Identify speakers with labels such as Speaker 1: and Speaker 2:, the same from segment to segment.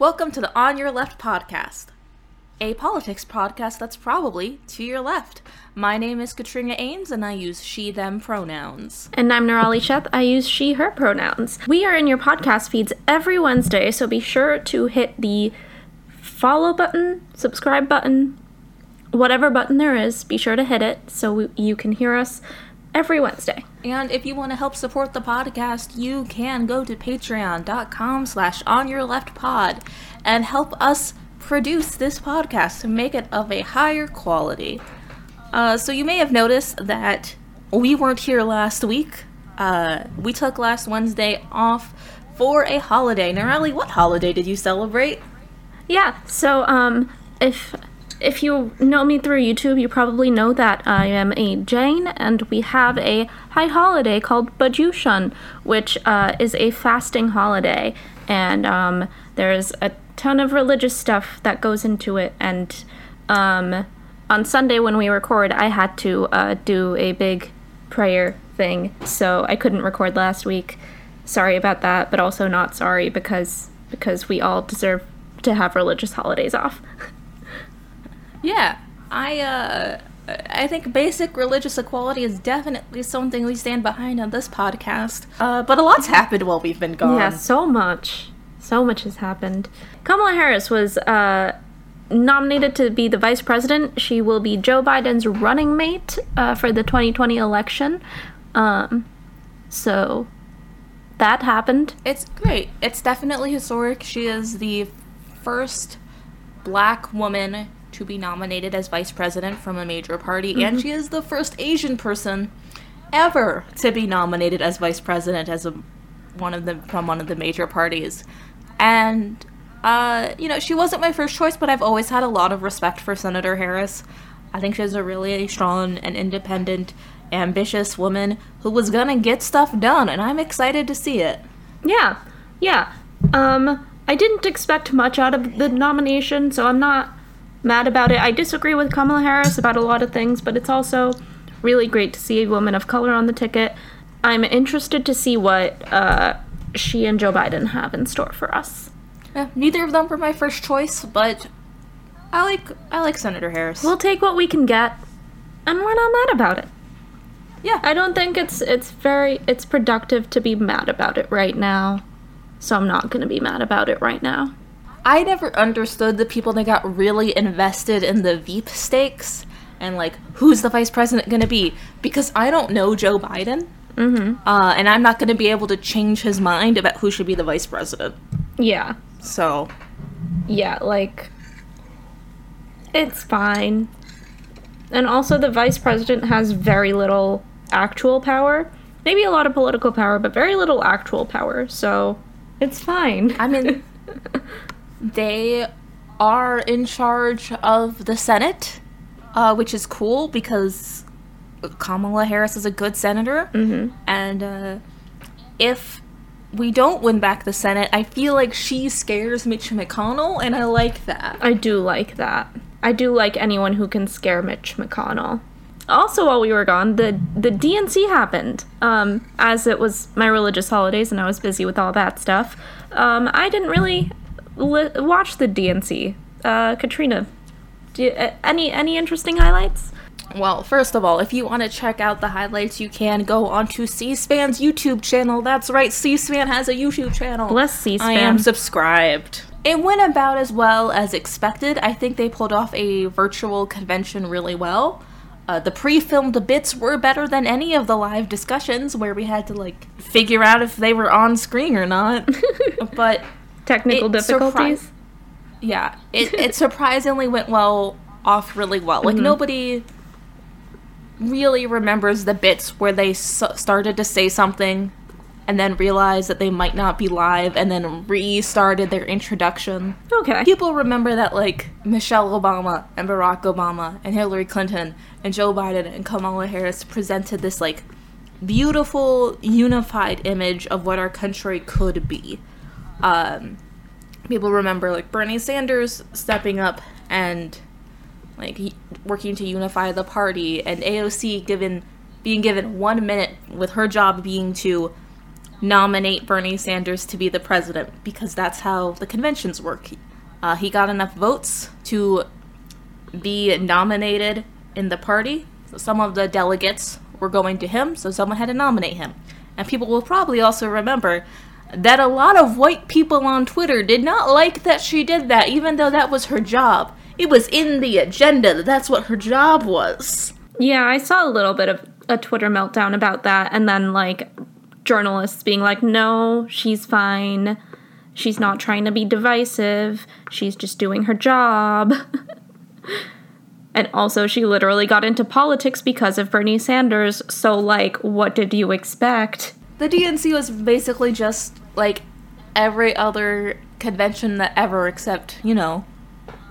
Speaker 1: Welcome to the On Your Left podcast, a politics podcast that's probably to your left. My name is Katrina Eames, and I use she, them pronouns.
Speaker 2: And I'm Nirali Sheth. I use she, her pronouns. We are in your podcast feeds every Wednesday, so be sure to hit the follow button, subscribe button, whatever button there is. Be sure to hit it so we, you can hear us every Wednesday.
Speaker 1: And if you want to help support the podcast, you can go to patreon.com slash on your left pod and help us produce this podcast to make it of a higher quality. Uh, so you may have noticed that we weren't here last week. Uh, we took last Wednesday off for a holiday. Nirali, what holiday did you celebrate?
Speaker 2: Yeah, so um, if if you know me through YouTube, you probably know that I am a Jain, and we have a high holiday called Paryushan, which uh, is a fasting holiday, and um, there's a ton of religious stuff that goes into it. And um, on Sunday when we record, I had to uh, do a big prayer thing, so I couldn't record last week. Sorry about that, but also not sorry because because we all deserve to have religious holidays off.
Speaker 1: Yeah, I uh I think basic religious equality is definitely something we stand behind on this podcast. Uh, but a lot's happened while we've been gone.
Speaker 2: Yeah, so much. So much has happened. Kamala Harris was uh, nominated to be the vice president. She will be Joe Biden's running mate uh, for the 2020 election. Um, so that happened.
Speaker 1: It's great. It's definitely historic. She is the first black woman to be nominated as vice president from a major party, mm-hmm. and she is the first Asian person ever to be nominated as vice president as a one of the from one of the major parties. And uh, you know, she wasn't my first choice, but I've always had a lot of respect for Senator Harris. I think she's a really strong and independent, ambitious woman who was gonna get stuff done, and I'm excited to see it.
Speaker 2: Yeah, yeah. Um, I didn't expect much out of the nomination, so I'm not mad about it. I disagree with Kamala Harris about a lot of things, but it's also really great to see a woman of color on the ticket. I'm interested to see what uh, she and Joe Biden have in store for us.
Speaker 1: Yeah, neither of them were my first choice, but I like I like Senator Harris.
Speaker 2: We'll take what we can get, and we're not mad about it.
Speaker 1: Yeah,
Speaker 2: I don't think it's it's very it's productive to be mad about it right now. So I'm not going to be mad about it right now.
Speaker 1: I never understood the people that got really invested in the Veep stakes and like who's the vice president going to be because I don't know Joe Biden.
Speaker 2: Mm-hmm.
Speaker 1: Uh, and I'm not going to be able to change his mind about who should be the vice president.
Speaker 2: Yeah.
Speaker 1: So.
Speaker 2: Yeah, like. It's fine. And also, the vice president has very little actual power. Maybe a lot of political power, but very little actual power. So, it's fine.
Speaker 1: I mean, they are in charge of the Senate, uh, which is cool because Kamala Harris is a good senator.
Speaker 2: Mm-hmm.
Speaker 1: And uh, if we don't win back the Senate, I feel like she scares Mitch McConnell, and I like that.
Speaker 2: I do like that. I do like anyone who can scare Mitch McConnell. Also, while we were gone, the the DNC happened. Um, as it was my religious holidays, and I was busy with all that stuff. Um, I didn't really li- watch the DNC. Uh, Katrina, do you, uh, any any interesting highlights?
Speaker 1: Well, first of all, if you want to check out the highlights, you can go onto C-SPAN's YouTube channel. That's right, C-SPAN has a YouTube channel.
Speaker 2: Bless C-SPAN.
Speaker 1: I am subscribed. It went about as well as expected. I think they pulled off a virtual convention really well. Uh, the pre-filmed bits were better than any of the live discussions where we had to like figure out if they were on screen or not. but
Speaker 2: technical difficulties. Surpri-
Speaker 1: yeah, it it surprisingly went well off really well. Like mm-hmm. nobody really remembers the bits where they started to say something and then realized that they might not be live and then restarted their introduction.
Speaker 2: Okay.
Speaker 1: People remember that like Michelle Obama and Barack Obama and Hillary Clinton and Joe Biden and Kamala Harris presented this like beautiful unified image of what our country could be um, people remember like Bernie Sanders stepping up and like working to unify the party, and AOC given being given one minute with her job being to nominate Bernie Sanders to be the president because that's how the conventions work. Uh, he got enough votes to be nominated in the party. So some of the delegates were going to him, so someone had to nominate him. And people will probably also remember that a lot of white people on Twitter did not like that she did that, even though that was her job. It was in the agenda that that's what her job was.
Speaker 2: Yeah, I saw a little bit of a Twitter meltdown about that, and then like journalists being like, no, she's fine. She's not trying to be divisive. She's just doing her job. and also, she literally got into politics because of Bernie Sanders. So, like, what did you expect?
Speaker 1: The DNC was basically just like every other convention that ever, except, you know,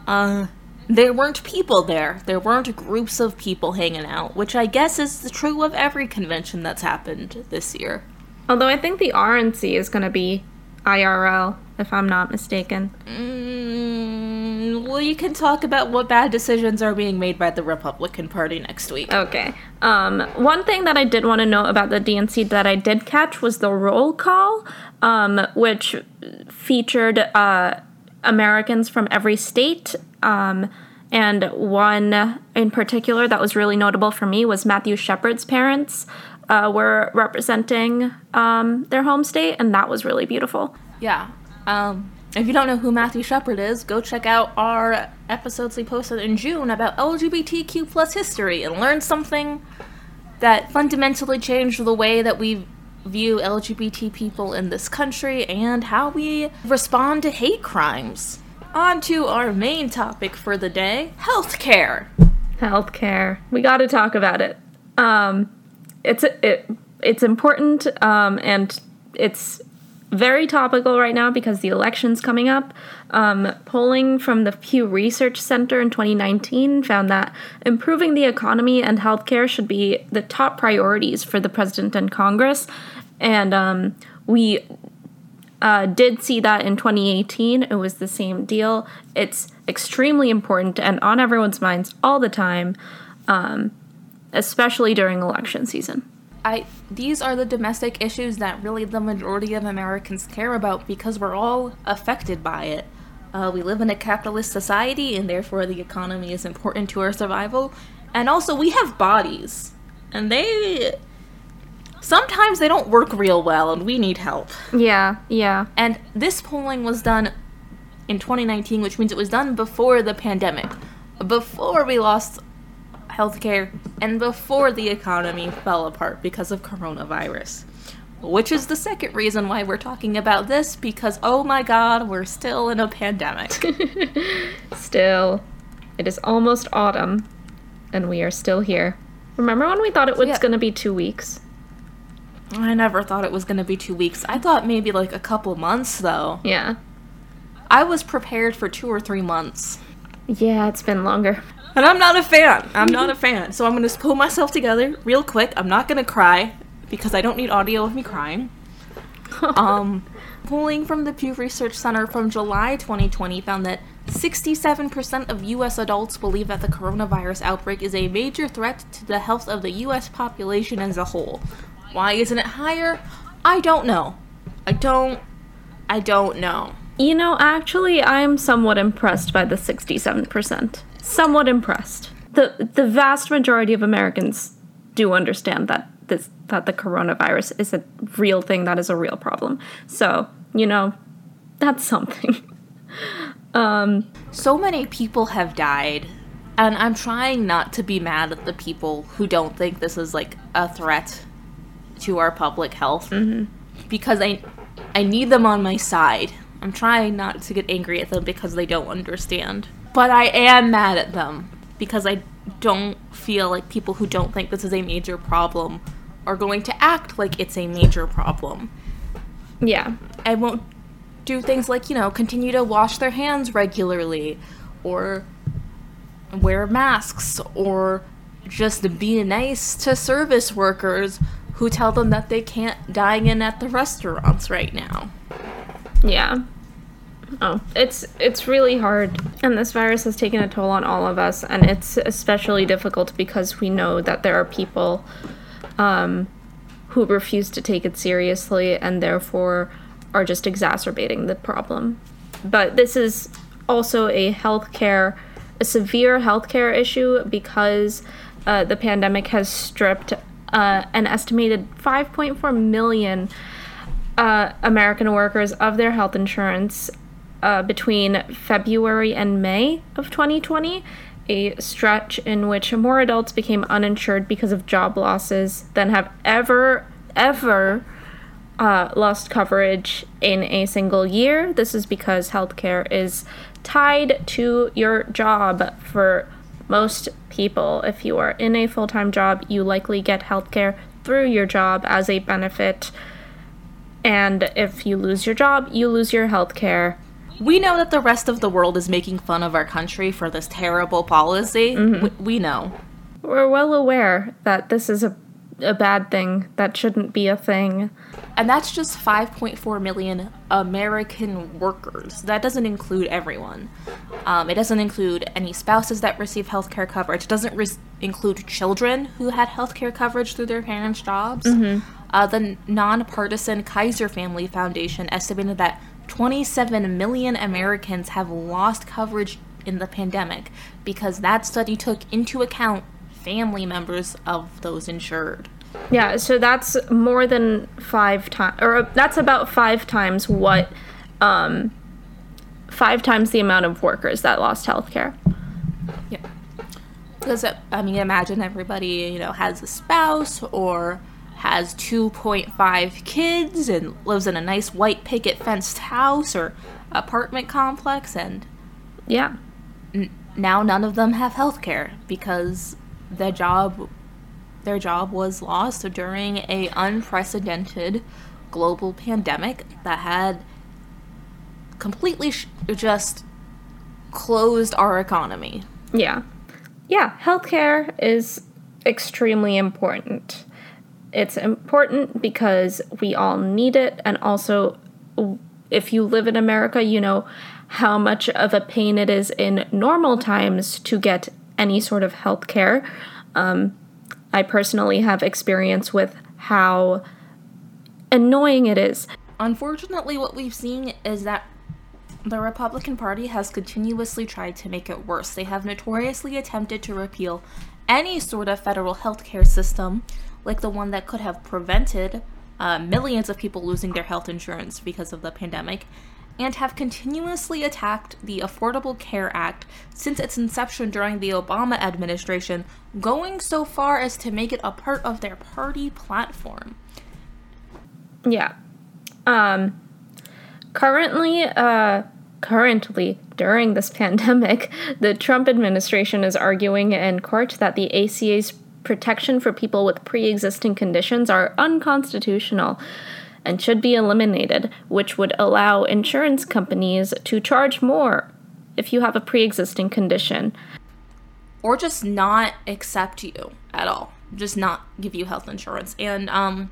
Speaker 1: uh, there weren't people there. There weren't groups of people hanging out, which I guess is true of every convention that's happened this year.
Speaker 2: Although I think the RNC is going to be IRL, if I'm not mistaken.
Speaker 1: Mm, well, you can talk about what bad decisions are being made by the Republican Party next week.
Speaker 2: Okay. Um, one thing that I did want to know about the DNC that I did catch was the roll call, um, which featured uh, Americans from every state. Um, and one in particular that was really notable for me was Matthew Shepard's parents uh, were representing um, their home state, and that was really beautiful.
Speaker 1: Yeah. Um, if you don't know who Matthew Shepard is, go check out our episodes we posted in June about LGBTQ plus history and learn something that fundamentally changed the way that we view LGBT people in this country and how we respond to hate crimes. On to our main topic for the day healthcare.
Speaker 2: Healthcare. We got to talk about it. Um, it's it it's important um, and it's very topical right now because the election's coming up. Um, polling from the Pew Research Center in 2019 found that improving the economy and healthcare should be the top priorities for the president and Congress. And um, we uh, did see that in 2018. It was the same deal. It's extremely important and on everyone's minds all the time. Um, especially during election season.
Speaker 1: I these are the domestic issues that really the majority of Americans care about because we're all affected by it. Uh, we live in a capitalist society, and therefore the economy is important to our survival. And also, we have bodies, and they sometimes they don't work real well, and we need help.
Speaker 2: Yeah, yeah.
Speaker 1: And this polling was done in 2019, which means it was done before the pandemic, before we lost healthcare, and before the economy fell apart because of coronavirus. Which is the second reason why we're talking about this, because oh my god, we're still in a pandemic.
Speaker 2: still. It is almost autumn, and we are still here. Remember when we thought it was yeah. going to be two weeks?
Speaker 1: I never thought it was going to be two weeks. I thought maybe like a couple months, though.
Speaker 2: Yeah.
Speaker 1: I was prepared for two or three months.
Speaker 2: Yeah, it's been longer.
Speaker 1: And I'm not a fan. I'm not a fan. So I'm going to pull myself together real quick. I'm not going to cry because I don't need audio of me crying. um, polling from the Pew Research Center from July 2020 found that 67% of US adults believe that the coronavirus outbreak is a major threat to the health of the US population as a whole. Why isn't it higher? I don't know. I don't I don't know.
Speaker 2: You know, actually I'm somewhat impressed by the 67% somewhat impressed. The the vast majority of Americans do understand that this that the coronavirus is a real thing that is a real problem. So, you know, that's something. um
Speaker 1: so many people have died and I'm trying not to be mad at the people who don't think this is like a threat to our public health
Speaker 2: mm-hmm.
Speaker 1: because I I need them on my side. I'm trying not to get angry at them because they don't understand. But I am mad at them because I don't feel like people who don't think this is a major problem are going to act like it's a major problem.
Speaker 2: Yeah.
Speaker 1: I won't do things like, you know, continue to wash their hands regularly or wear masks or just be nice to service workers who tell them that they can't dine in at the restaurants right now.
Speaker 2: Yeah. Oh, it's it's really hard, and this virus has taken a toll on all of us, and it's especially difficult because we know that there are people um, who refuse to take it seriously and therefore are just exacerbating the problem. But this is also a healthcare, a severe healthcare issue because uh, the pandemic has stripped uh, an estimated 5.4 million uh, American workers of their health insurance uh, between February and May of 2020, a stretch in which more adults became uninsured because of job losses than have ever, ever uh, lost coverage in a single year. This is because healthcare is tied to your job for most people. If you are in a full time job, you likely get healthcare through your job as a benefit. And if you lose your job, you lose your healthcare.
Speaker 1: We know that the rest of the world is making fun of our country for this terrible policy. Mm-hmm. We, we know.
Speaker 2: We're well aware that this is a a bad thing. That shouldn't be a thing.
Speaker 1: And that's just 5.4 million American workers. That doesn't include everyone. Um, it doesn't include any spouses that receive healthcare coverage. It doesn't re- include children who had healthcare coverage through their parents' jobs. Mm-hmm. Uh, the nonpartisan Kaiser Family Foundation estimated that 27 million Americans have lost coverage in the pandemic because that study took into account family members of those insured.
Speaker 2: Yeah, so that's more than five times, or that's about five times what, um, five times the amount of workers that lost health care.
Speaker 1: Yeah. Because, I mean, imagine everybody, you know, has a spouse or has 2.5 kids and lives in a nice white picket fenced house or apartment complex, and.
Speaker 2: Yeah.
Speaker 1: N- now none of them have health care because their job their job was lost during a unprecedented global pandemic that had completely sh- just closed our economy.
Speaker 2: Yeah. Yeah, healthcare is extremely important. It's important because we all need it and also if you live in America, you know how much of a pain it is in normal times to get any sort of health care. Um, I personally have experience with how annoying it is.
Speaker 1: Unfortunately, what we've seen is that the Republican Party has continuously tried to make it worse. They have notoriously attempted to repeal any sort of federal health care system, like the one that could have prevented uh, millions of people losing their health insurance because of the pandemic, and have continuously attacked the Affordable Care Act since its inception during the Obama administration, going so far as to make it a part of their party platform.
Speaker 2: Yeah. Um currently uh currently during this pandemic, the Trump administration is arguing in court that the ACA's protection for people with pre-existing conditions are unconstitutional and should be eliminated, which would allow insurance companies to charge more if you have a pre existing condition.
Speaker 1: Or just not accept you at all. Just not give you health insurance. And um,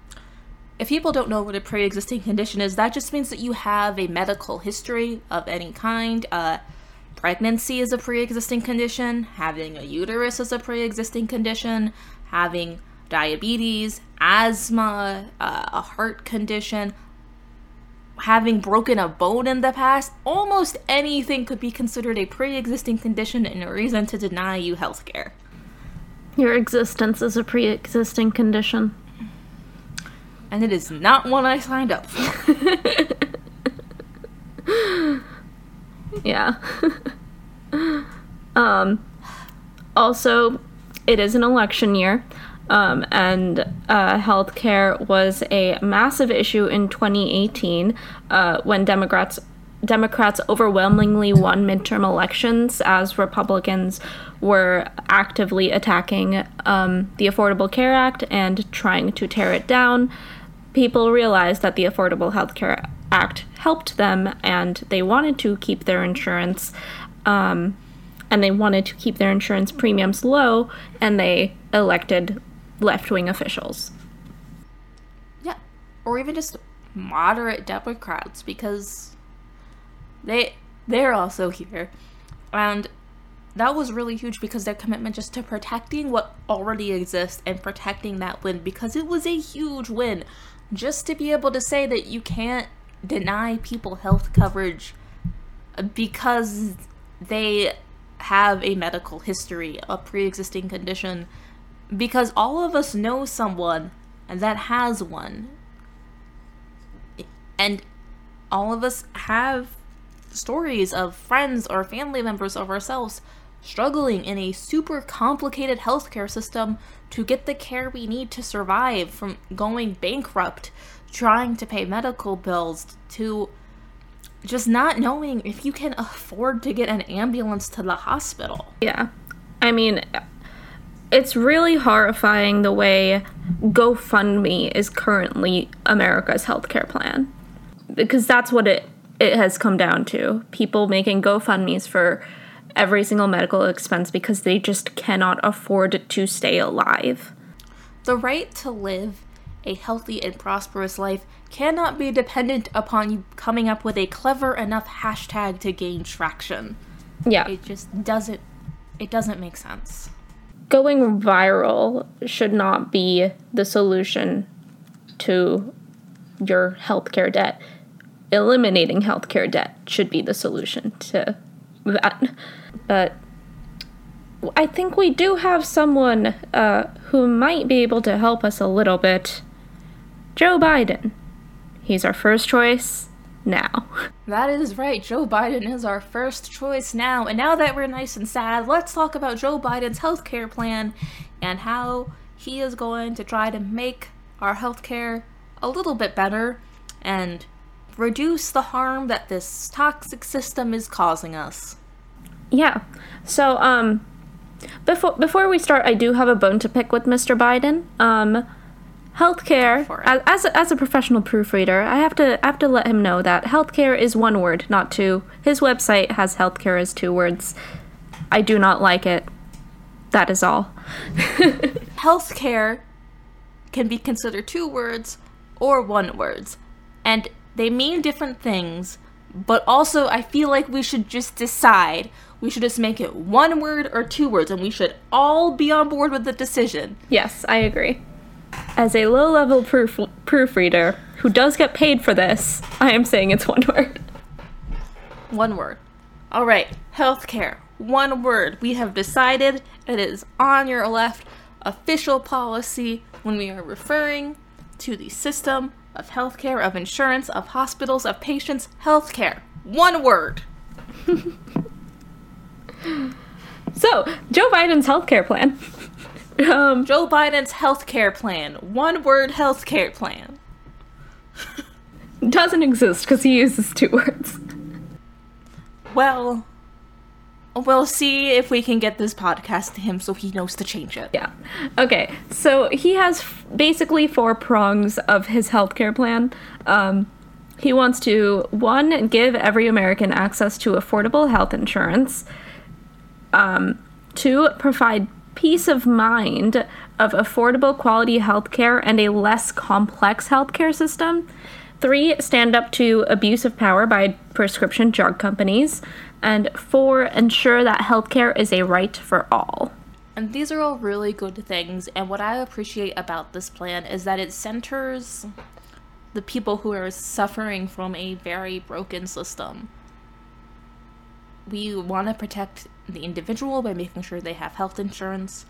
Speaker 1: if people don't know what a pre existing condition is, that just means that you have a medical history of any kind. Uh, pregnancy is a pre existing condition, having a uterus is a pre existing condition, having diabetes, asthma, uh, a heart condition, having broken a bone in the past, almost anything could be considered a pre existing condition and a reason to deny you health care.
Speaker 2: Your existence is a pre existing condition.
Speaker 1: And it is not one I signed up for.
Speaker 2: yeah. um, also, it is an election year. Um, and uh, healthcare was a massive issue in 2018 uh, when Democrats Democrats overwhelmingly won midterm elections as Republicans were actively attacking um, the Affordable Care Act and trying to tear it down. People realized that the Affordable Health Care Act helped them and they wanted to keep their insurance. Um, and they wanted to keep their insurance premiums low, and they elected left wing officials.
Speaker 1: Yeah. Or even just moderate Democrats because they they're also here. And that was really huge because their commitment just to protecting what already exists and protecting that win because it was a huge win just to be able to say that you can't deny people health coverage because they have a medical history, a pre-existing condition because all of us know someone and that has one. And all of us have stories of friends or family members of ourselves struggling in a super complicated healthcare system to get the care we need to survive from going bankrupt, trying to pay medical bills, to just not knowing if you can afford to get an ambulance to the hospital.
Speaker 2: Yeah. I mean, it's really horrifying the way GoFundMe is currently America's healthcare plan. Because that's what it it has come down to. People making GoFundMe's for every single medical expense because they just cannot afford to stay alive.
Speaker 1: The right to live a healthy and prosperous life cannot be dependent upon you coming up with a clever enough hashtag to gain traction.
Speaker 2: Yeah.
Speaker 1: It just doesn't it doesn't make sense.
Speaker 2: Going viral should not be the solution to your healthcare debt. Eliminating healthcare debt should be the solution to that. But I think we do have someone uh, who might be able to help us a little bit. Joe Biden. He's our first choice now.
Speaker 1: That is right. Joe Biden is our first choice now. And now that we're nice and sad, let's talk about Joe Biden's healthcare plan and how he is going to try to make our healthcare a little bit better and reduce the harm that this toxic system is causing us.
Speaker 2: Yeah. So, um, before before we start, I do have a bone to pick with Mr. Biden. Um, healthcare as as a, as a professional proofreader, I have to I have to let him know that healthcare is one word, not two. His website has healthcare as two words. I do not like it. That is all.
Speaker 1: healthcare can be considered two words or one words, and they mean different things. But also, I feel like we should just decide we should just make it one word or two words, and we should all be on board with the decision.
Speaker 2: Yes, I agree. As a low level proof- proofreader who does get paid for this, I am saying it's one word.
Speaker 1: One word. All right, healthcare. One word. We have decided it is on your left official policy when we are referring to the system of healthcare, of insurance, of hospitals, of patients. Healthcare. One word.
Speaker 2: So, Joe Biden's healthcare plan.
Speaker 1: um, Joe Biden's healthcare plan. One word healthcare plan.
Speaker 2: doesn't exist because he uses two words.
Speaker 1: Well, we'll see if we can get this podcast to him so he knows to change it.
Speaker 2: Yeah. Okay. So he has f- basically four prongs of his healthcare plan. Um, he wants to one give every American access to affordable health insurance. Um, two, provide peace of mind of affordable quality healthcare and a less complex healthcare system. Three, stand up to abuse of power by prescription drug companies. And four, ensure that healthcare is a right for all.
Speaker 1: And these are all really good things. And what I appreciate about this plan is that it centers the people who are suffering from a very broken system. We want to protect the individual by making sure they have health insurance.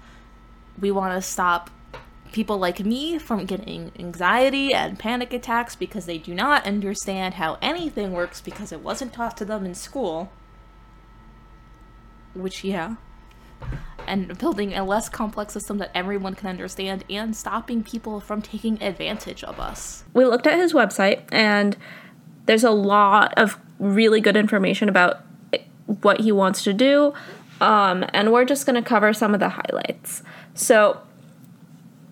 Speaker 1: We want to stop people like me from getting anxiety and panic attacks because they do not understand how anything works because it wasn't taught to them in school. Which, yeah. And building a less complex system that everyone can understand and stopping people from taking advantage of us.
Speaker 2: We looked at his website and there's a lot of really good information about what he wants to do. Um, and we're just going to cover some of the highlights. So,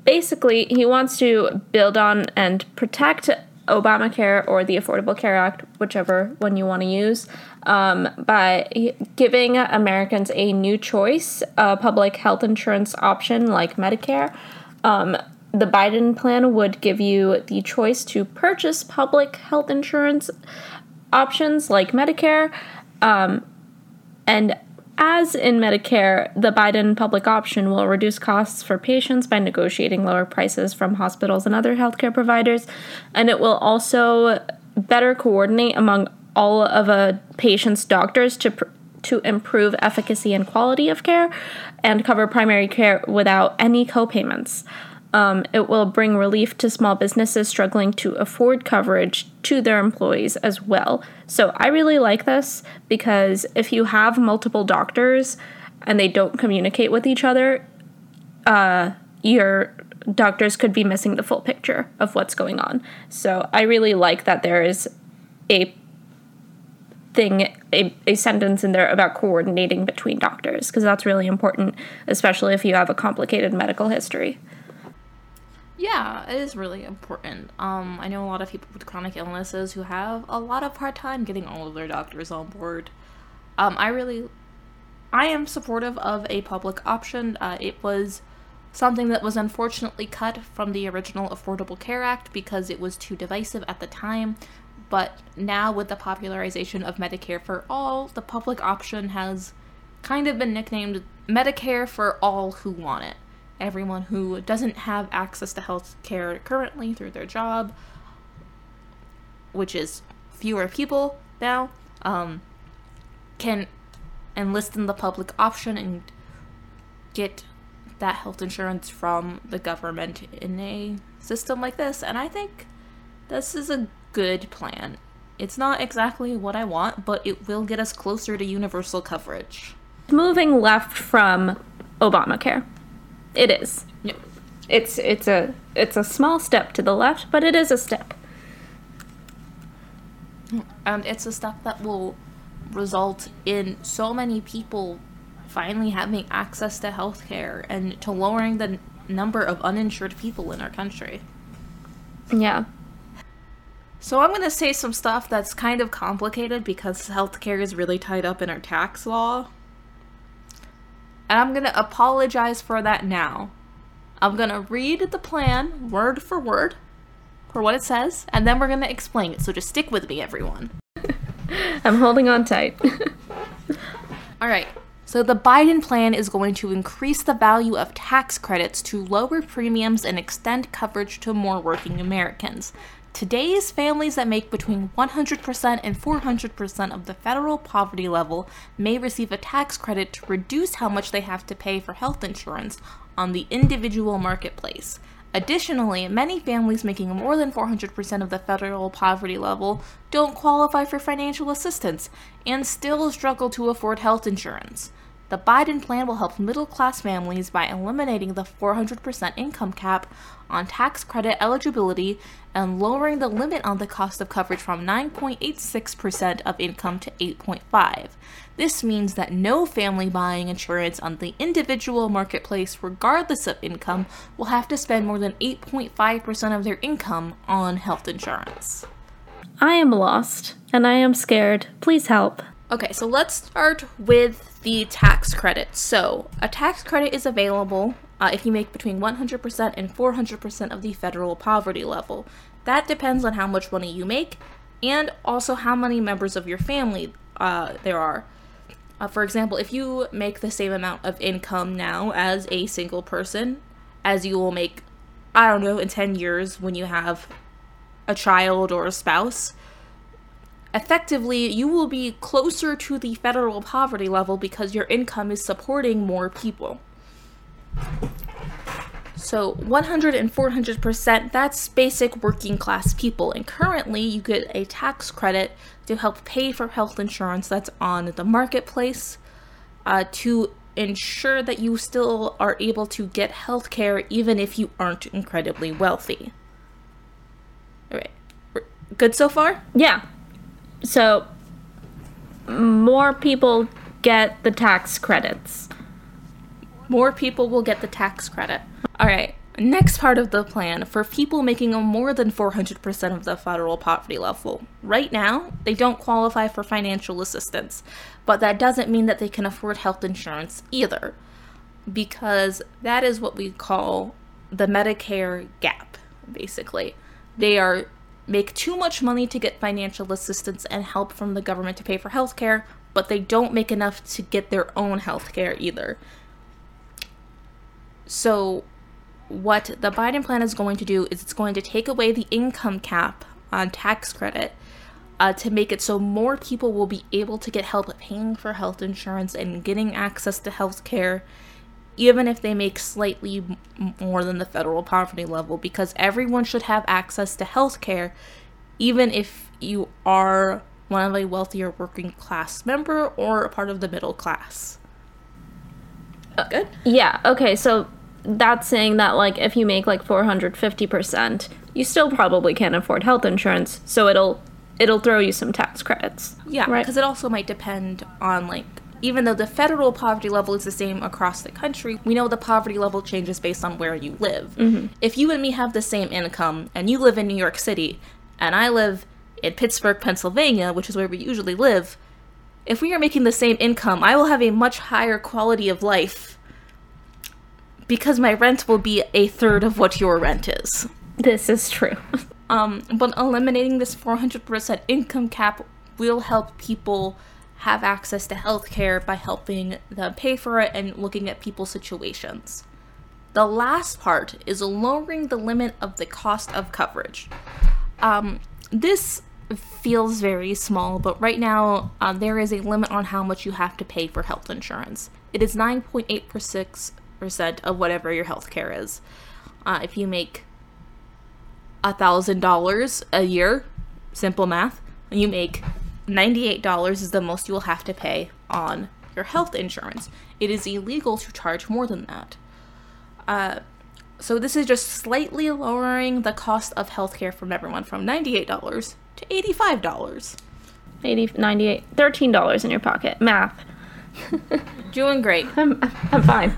Speaker 2: basically, he wants to build on and protect Obamacare or the Affordable Care Act, whichever one you want to use, um, by giving Americans a new choice, a public health insurance option like Medicare. Um, the Biden plan would give you the choice to purchase public health insurance options like Medicare. Um, and as in Medicare, the Biden public option will reduce costs for patients by negotiating lower prices from hospitals and other healthcare providers, and it will also better coordinate among all of a patient's doctors to pr- to improve efficacy and quality of care and cover primary care without any copayments. Um, it will bring relief to small businesses struggling to afford coverage to their employees as well. So I really like this because if you have multiple doctors and they don't communicate with each other, uh, your doctors could be missing the full picture of what's going on. So I really like that there is a thing, a, a sentence in there about coordinating between doctors because that's really important, especially if you have a complicated medical history.
Speaker 1: Yeah, it is really important. Um, I know a lot of people with chronic illnesses who have a lot of hard time getting all of their doctors on board. Um, I really, I am supportive of a public option. Uh, it was something that was unfortunately cut from the original Affordable Care Act because it was too divisive at the time. But now, with the popularization of Medicare for All, the public option has kind of been nicknamed Medicare for All Who Want It everyone who doesn't have access to health care currently through their job, which is fewer people now, um, can enlist in the public option and get that health insurance from the government in a system like this. And I think this is a good plan. It's not exactly what I want, but it will get us closer to universal coverage.
Speaker 2: Moving left from Obamacare. It is.
Speaker 1: Yep.
Speaker 2: It's it's a it's a small step to the left, but it is a step.
Speaker 1: And it's a step that will result in so many people finally having access to health care and to lowering the n- number of uninsured people in our country.
Speaker 2: Yeah.
Speaker 1: So I'm going to say some stuff that's kind of complicated because healthcare is really tied up in our tax law. And I'm going to apologize for that now. I'm going to read the plan word for word for what it says, and then we're going to explain it. So just stick with me, everyone.
Speaker 2: I'm holding on tight.
Speaker 1: All right. So the Biden plan is going to increase the value of tax credits to lower premiums and extend coverage to more working Americans. Today's families that make between 100% and 400% of the federal poverty level may receive a tax credit to reduce how much they have to pay for health insurance on the individual marketplace. Additionally, many families making more than 400% of the federal poverty level don't qualify for financial assistance and still struggle to afford health insurance. The Biden plan will help middle class families by eliminating the 400% income cap on tax credit eligibility and lowering the limit on the cost of coverage from 9.86% of income to 8.5. This means that no family buying insurance on the individual marketplace regardless of income will have to spend more than 8.5% of their income on health insurance.
Speaker 2: I am lost and I am scared. Please help.
Speaker 1: Okay, so let's start with the tax credit. So, a tax credit is available uh, if you make between 100% and 400% of the federal poverty level. That depends on how much money you make and also how many members of your family uh, there are. Uh, for example, if you make the same amount of income now as a single person as you will make, I don't know, in 10 years when you have a child or a spouse, effectively you will be closer to the federal poverty level because your income is supporting more people. So 100 and 400%, that's basic working class people. And currently, you get a tax credit to help pay for health insurance that's on the marketplace uh, to ensure that you still are able to get health care even if you aren't incredibly wealthy. All right. Good so far?
Speaker 2: Yeah. So more people get the tax credits.
Speaker 1: More people will get the tax credit. All right. Next part of the plan for people making more than 400% of the federal poverty level. Right now, they don't qualify for financial assistance, but that doesn't mean that they can afford health insurance either, because that is what we call the Medicare gap, basically. They are make too much money to get financial assistance and help from the government to pay for healthcare, but they don't make enough to get their own healthcare either. So, what the Biden plan is going to do is it's going to take away the income cap on tax credit uh, to make it so more people will be able to get help paying for health insurance and getting access to health care, even if they make slightly more than the federal poverty level, because everyone should have access to health care, even if you are one of a wealthier working class member or a part of the middle class. Uh, good?
Speaker 2: Yeah, okay, so that's saying that like if you make like 450%, you still probably can't afford health insurance, so it'll it'll throw you some tax credits.
Speaker 1: Yeah,
Speaker 2: right.
Speaker 1: because it also might depend on like even though the federal poverty level is the same across the country, we know the poverty level changes based on where you live. If you and me have the same income and you live in New York City and I live in Pittsburgh, Pennsylvania, which is where we usually live, if we are making the same income, I will have a much higher quality of life because my rent will be a third of what your rent is.
Speaker 2: This is true.
Speaker 1: Um, but eliminating this 400% income cap will help people have access to healthcare by helping them pay for it and looking at people's situations. The last part is lowering the limit of the cost of coverage. Um, this feels very small, but right now uh, there is a limit on how much you have to pay for health insurance. It is 9.86% of whatever your health care is. Uh, if you make $1,000 a year, simple math, you make $98 is the most you will have to pay on your health insurance. It is illegal to charge more than that. Uh, so this is just slightly lowering the cost of healthcare from everyone from $98 to $85.
Speaker 2: 80 98 $13 in your pocket. Math.
Speaker 1: Doing great.
Speaker 2: I'm I'm fine.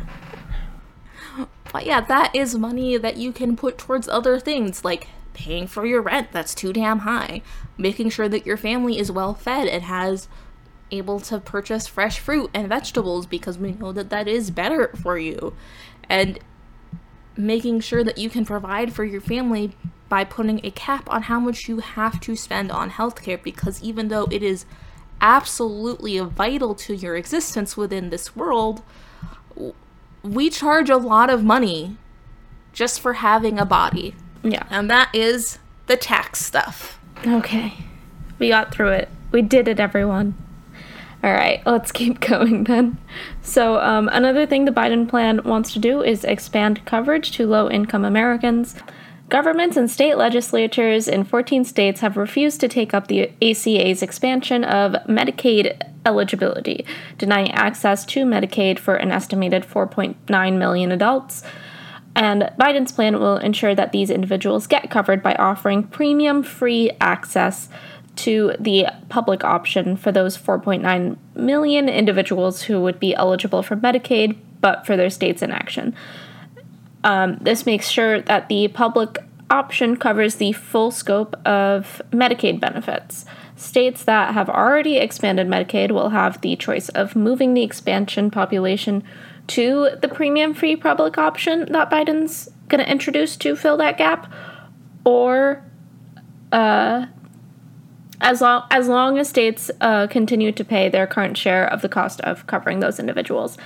Speaker 1: But yeah, that is money that you can put towards other things like paying for your rent that's too damn high, making sure that your family is well fed and has able to purchase fresh fruit and vegetables because we know that that is better for you. And making sure that you can provide for your family by putting a cap on how much you have to spend on healthcare because even though it is absolutely vital to your existence within this world, we charge a lot of money just for having a body.
Speaker 2: Yeah.
Speaker 1: And that is the tax stuff.
Speaker 2: Okay. We got through it. We did it, everyone. All right, let's keep going then. So, um, another thing the Biden plan wants to do is expand coverage to low income Americans. Governments and state legislatures in 14 states have refused to take up the ACA's expansion of Medicaid eligibility, denying access to Medicaid for an estimated 4.9 million adults. And Biden's plan will ensure that these individuals get covered by offering premium free access to the public option for those 4.9 million individuals who would be eligible for Medicaid but for their state's inaction. Um, this makes sure that the public option covers the full scope of Medicaid benefits. States that have already expanded Medicaid will have the choice of moving the expansion population to the premium free public option that Biden's going to introduce to fill that gap, or uh, as long as long as states uh, continue to pay their current share of the cost of covering those individuals.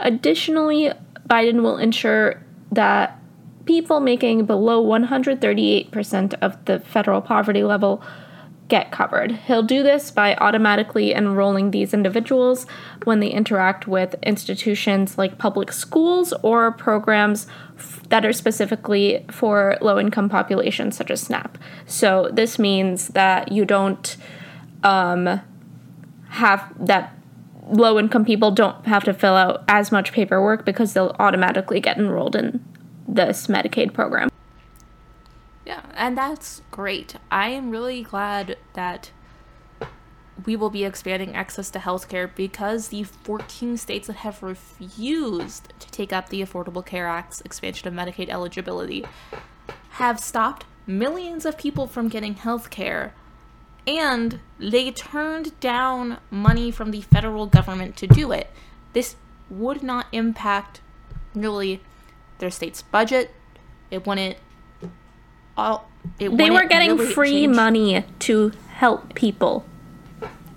Speaker 2: Additionally, Biden will ensure that people making below 138% of the federal poverty level get covered. He'll do this by automatically enrolling these individuals when they interact with institutions like public schools or programs f- that are specifically for low income populations, such as SNAP. So, this means that you don't um, have that low income people don't have to fill out as much paperwork because they'll automatically get enrolled in this Medicaid program.
Speaker 1: Yeah, and that's great. I am really glad that we will be expanding access to healthcare because the 14 states that have refused to take up the Affordable Care Act's expansion of Medicaid eligibility have stopped millions of people from getting healthcare and they turned down money from the federal government to do it. This would not impact really their state's budget. It wouldn't all it
Speaker 2: They were getting
Speaker 1: really
Speaker 2: free
Speaker 1: change-
Speaker 2: money to help people.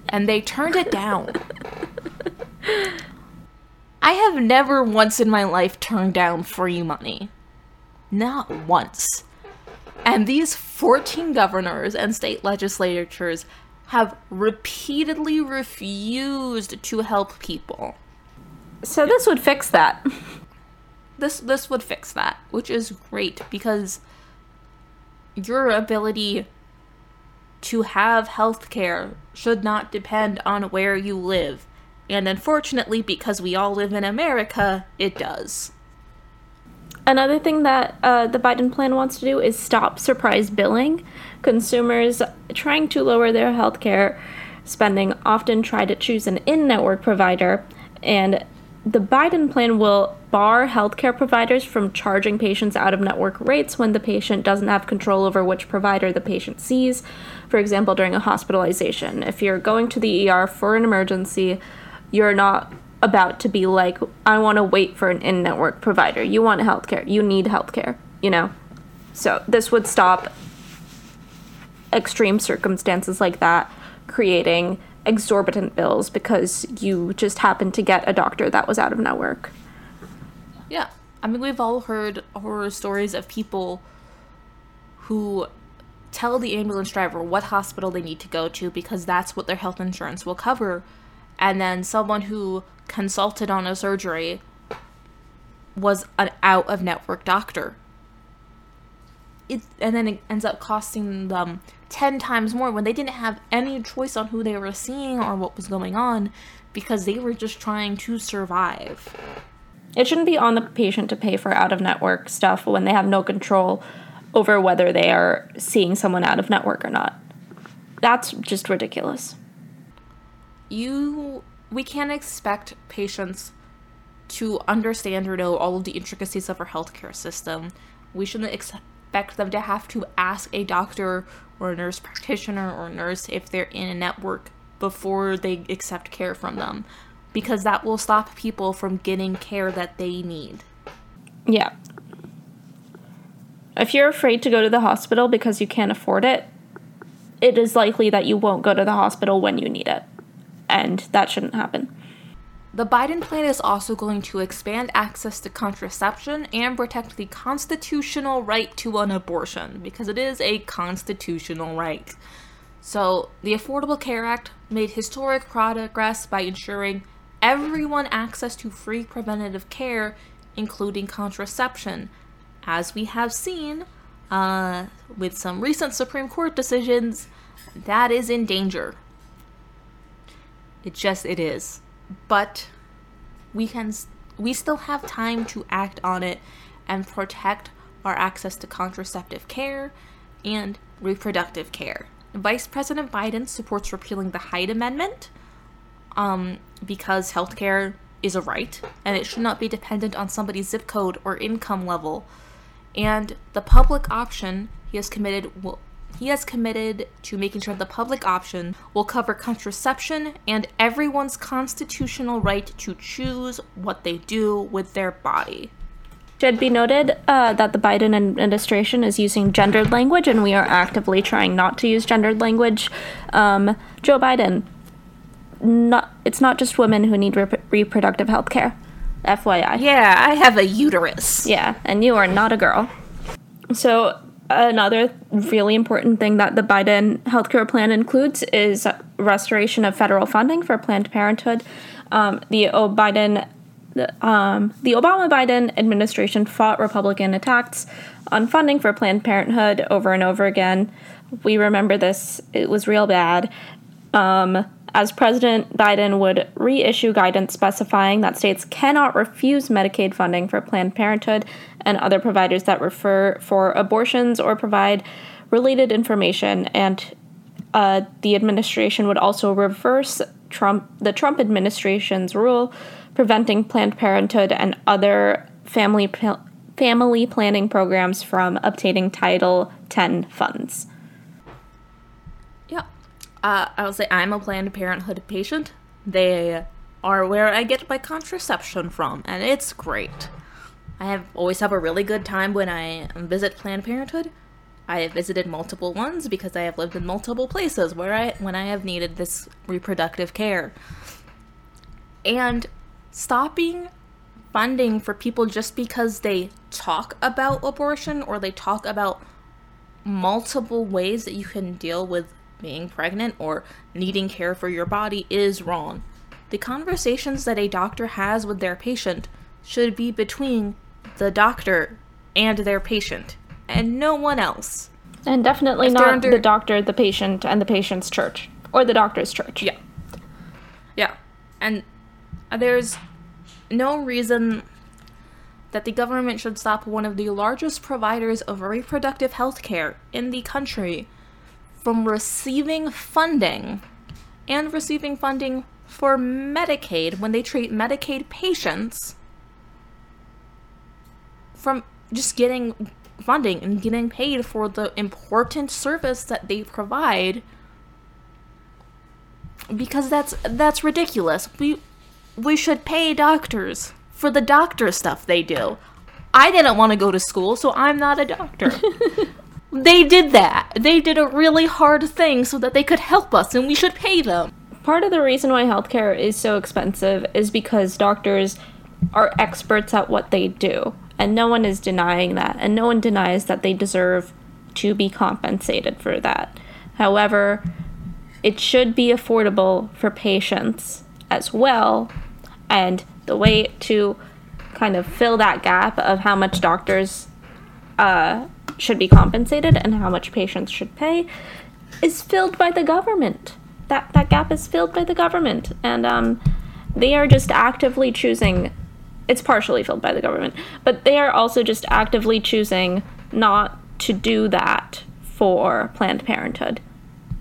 Speaker 1: and they turned it down. I have never once in my life turned down free money. Not once. And these 14 governors and state legislatures have repeatedly refused to help people.
Speaker 2: So this would fix that.
Speaker 1: This this would fix that, which is great because your ability to have health care should not depend on where you live. And unfortunately, because we all live in America, it does.
Speaker 2: Another thing that uh, the Biden plan wants to do is stop surprise billing. Consumers trying to lower their healthcare spending often try to choose an in network provider, and the Biden plan will bar healthcare providers from charging patients out of network rates when the patient doesn't have control over which provider the patient sees. For example, during a hospitalization, if you're going to the ER for an emergency, you're not about to be like, I want to wait for an in network provider. You want healthcare. You need healthcare, you know? So this would stop extreme circumstances like that creating exorbitant bills because you just happened to get a doctor that was out of network.
Speaker 1: Yeah. I mean, we've all heard horror stories of people who tell the ambulance driver what hospital they need to go to because that's what their health insurance will cover. And then someone who consulted on a surgery was an out of network doctor. It, and then it ends up costing them 10 times more when they didn't have any choice on who they were seeing or what was going on because they were just trying to survive.
Speaker 2: It shouldn't be on the patient to pay for out of network stuff when they have no control over whether they are seeing someone out of network or not. That's just ridiculous.
Speaker 1: You we can't expect patients to understand or know all of the intricacies of our healthcare system. We shouldn't expect them to have to ask a doctor or a nurse practitioner or nurse if they're in a network before they accept care from them because that will stop people from getting care that they need.
Speaker 2: Yeah. If you're afraid to go to the hospital because you can't afford it, it is likely that you won't go to the hospital when you need it. And that shouldn't happen.
Speaker 1: The Biden plan is also going to expand access to contraception and protect the constitutional right to an abortion because it is a constitutional right. So, the Affordable Care Act made historic progress by ensuring everyone access to free preventative care, including contraception. As we have seen uh, with some recent Supreme Court decisions, that is in danger. It just it is. But we can we still have time to act on it and protect our access to contraceptive care and reproductive care. Vice President Biden supports repealing the Hyde Amendment um, because healthcare is a right and it should not be dependent on somebody's zip code or income level. And the public option he has committed will he has committed to making sure the public option will cover contraception and everyone's constitutional right to choose what they do with their body.
Speaker 2: Should be noted uh, that the Biden administration is using gendered language, and we are actively trying not to use gendered language. Um, Joe Biden, not it's not just women who need rep- reproductive health care. FYI.
Speaker 1: Yeah, I have a uterus.
Speaker 2: Yeah, and you are not a girl. So another really important thing that the Biden healthcare plan includes is restoration of federal funding for Planned Parenthood. Um, the Biden, the, um, the Obama Biden administration fought Republican attacks on funding for Planned Parenthood over and over again. We remember this; it was real bad. Um, as President Biden would reissue guidance specifying that states cannot refuse Medicaid funding for Planned Parenthood and other providers that refer for abortions or provide related information, and uh, the administration would also reverse Trump the Trump administration's rule preventing Planned Parenthood and other family family planning programs from obtaining Title X funds.
Speaker 1: Uh, I will say I'm a Planned Parenthood patient. They are where I get my contraception from, and it's great. I have always have a really good time when I visit Planned Parenthood. I have visited multiple ones because I have lived in multiple places where I when I have needed this reproductive care. and stopping funding for people just because they talk about abortion or they talk about multiple ways that you can deal with being pregnant or needing care for your body is wrong. The conversations that a doctor has with their patient should be between the doctor and their patient and no one else.
Speaker 2: And definitely
Speaker 1: If
Speaker 2: not
Speaker 1: under-
Speaker 2: the doctor, the patient, and the patient's church. Or the doctor's church.
Speaker 1: Yeah. Yeah. And there's no reason that the government should stop one of the largest providers of reproductive health care in the country from receiving funding and receiving funding for Medicaid when they treat Medicaid patients from just getting funding and getting paid for the important service that they provide because that's that's ridiculous. We we should pay doctors for the doctor stuff they do. I didn't want to go to school, so I'm not a doctor. they did that. They did a really hard thing so that they could help us and we should pay them.
Speaker 2: Part of the reason why healthcare is so expensive is because doctors are experts at what they do. And no one is denying that. And no one denies that they deserve to be compensated for that. However, it should be affordable for patients as well. And the way to kind of fill that gap of how much doctors uh, should be compensated and how much patients should pay is filled by the government. That that gap is filled by the government, and um, they are just actively choosing. It's partially filled by the government, but they are also just actively choosing not to do that for Planned Parenthood,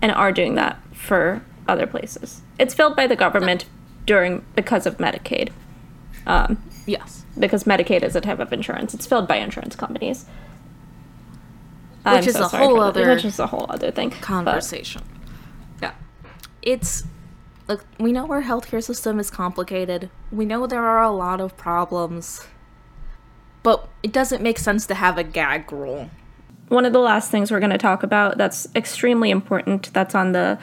Speaker 2: and are doing that for other places. It's filled by the government during because of Medicaid, um,
Speaker 1: Yes.
Speaker 2: because Medicaid is a type of insurance. It's filled by insurance companies.
Speaker 1: Which is a
Speaker 2: sorry
Speaker 1: whole other
Speaker 2: which is a whole other thing. But-
Speaker 1: conversation. Yeah. It's look, we know our healthcare system is complicated. We know there are a lot of problems. But it doesn't make sense to have a gag rule.
Speaker 2: one of the last things we're going to talk about that's extremely important that's on the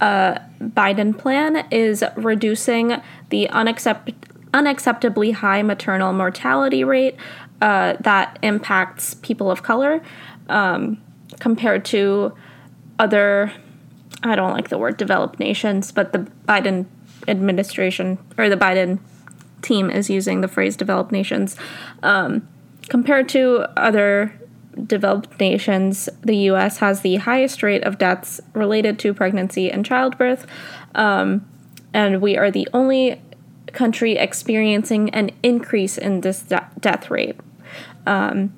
Speaker 2: uh, Biden plan is reducing the unaccept- unacceptably high maternal mortality rate uh, that impacts people of color um, compared to other, I don't like the word developed nations, but the Biden administration or the Biden team is using the phrase developed nations. Um, compared to other developed nations, the US has the highest rate of deaths related to pregnancy and childbirth. Um, and we are the only country experiencing an increase in this de- death rate. Um,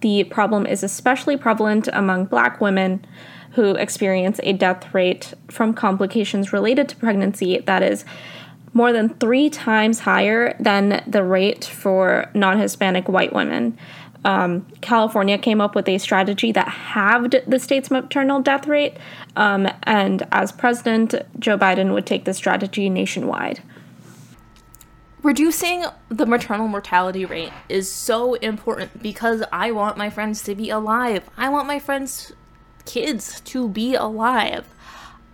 Speaker 2: the problem is especially prevalent among black women who experience a death rate from complications related to pregnancy that is more than three times higher than the rate for non Hispanic white women. Um, California came up with a strategy that halved the state's maternal death rate, um, and as president, Joe Biden would take this strategy nationwide.
Speaker 1: Reducing the maternal mortality rate is so important because I want my friends to be alive. I want my friends' kids to be alive.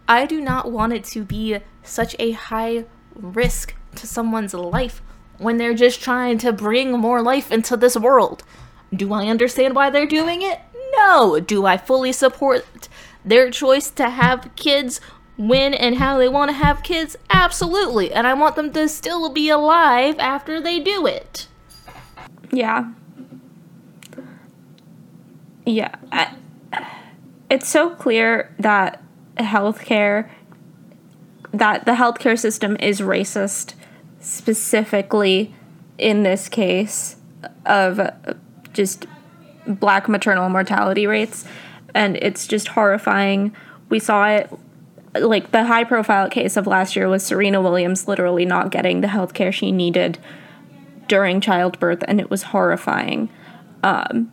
Speaker 1: I do not want it to be such a high risk to someone's life when they're just trying to bring more life into this world. Do I understand why they're doing it? No. Do I fully support their choice to have kids when and how they want to have kids? Absolutely. And I want them to still be alive after they do it.
Speaker 2: Yeah. Yeah. I, it's so clear that healthcare, that the healthcare system is racist, specifically in this case of just black maternal mortality rates. And it's just horrifying. We saw it like the high profile case of last year was Serena Williams literally not getting the healthcare she needed during childbirth, and it was horrifying. Um,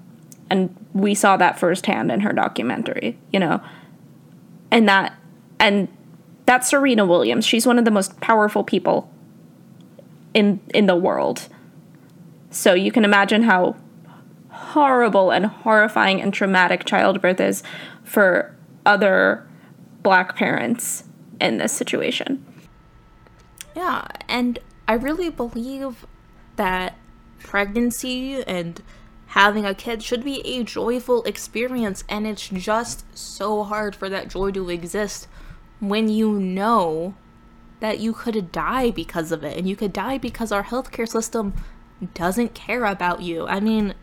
Speaker 2: and we saw that firsthand in her documentary, you know. And that, and that's Serena Williams. She's one of the most powerful people in in the world. So you can imagine how horrible and horrifying and traumatic childbirth is for other black parents in this situation.
Speaker 1: Yeah, and I really believe that pregnancy and having a kid should be a joyful experience, and it's just so hard for that joy to exist when you know that you could die because of it, and you could die because our healthcare system doesn't care about you. I mean,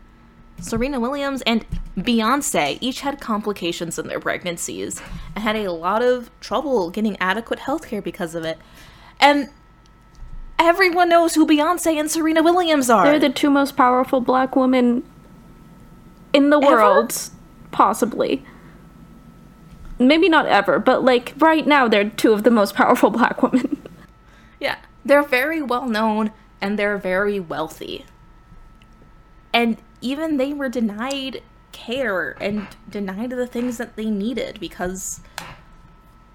Speaker 1: Serena Williams and Beyonce each had complications in their pregnancies and had a lot of trouble getting adequate healthcare because of it. And everyone knows who Beyonce and Serena Williams are.
Speaker 2: They're the two most powerful black women in the
Speaker 1: Ever?
Speaker 2: world, possibly. Maybe not ever, but like right now, they're two of the most powerful black women.
Speaker 1: Yeah, they're very well known and they're very wealthy. And even they were denied care and denied the things that they needed because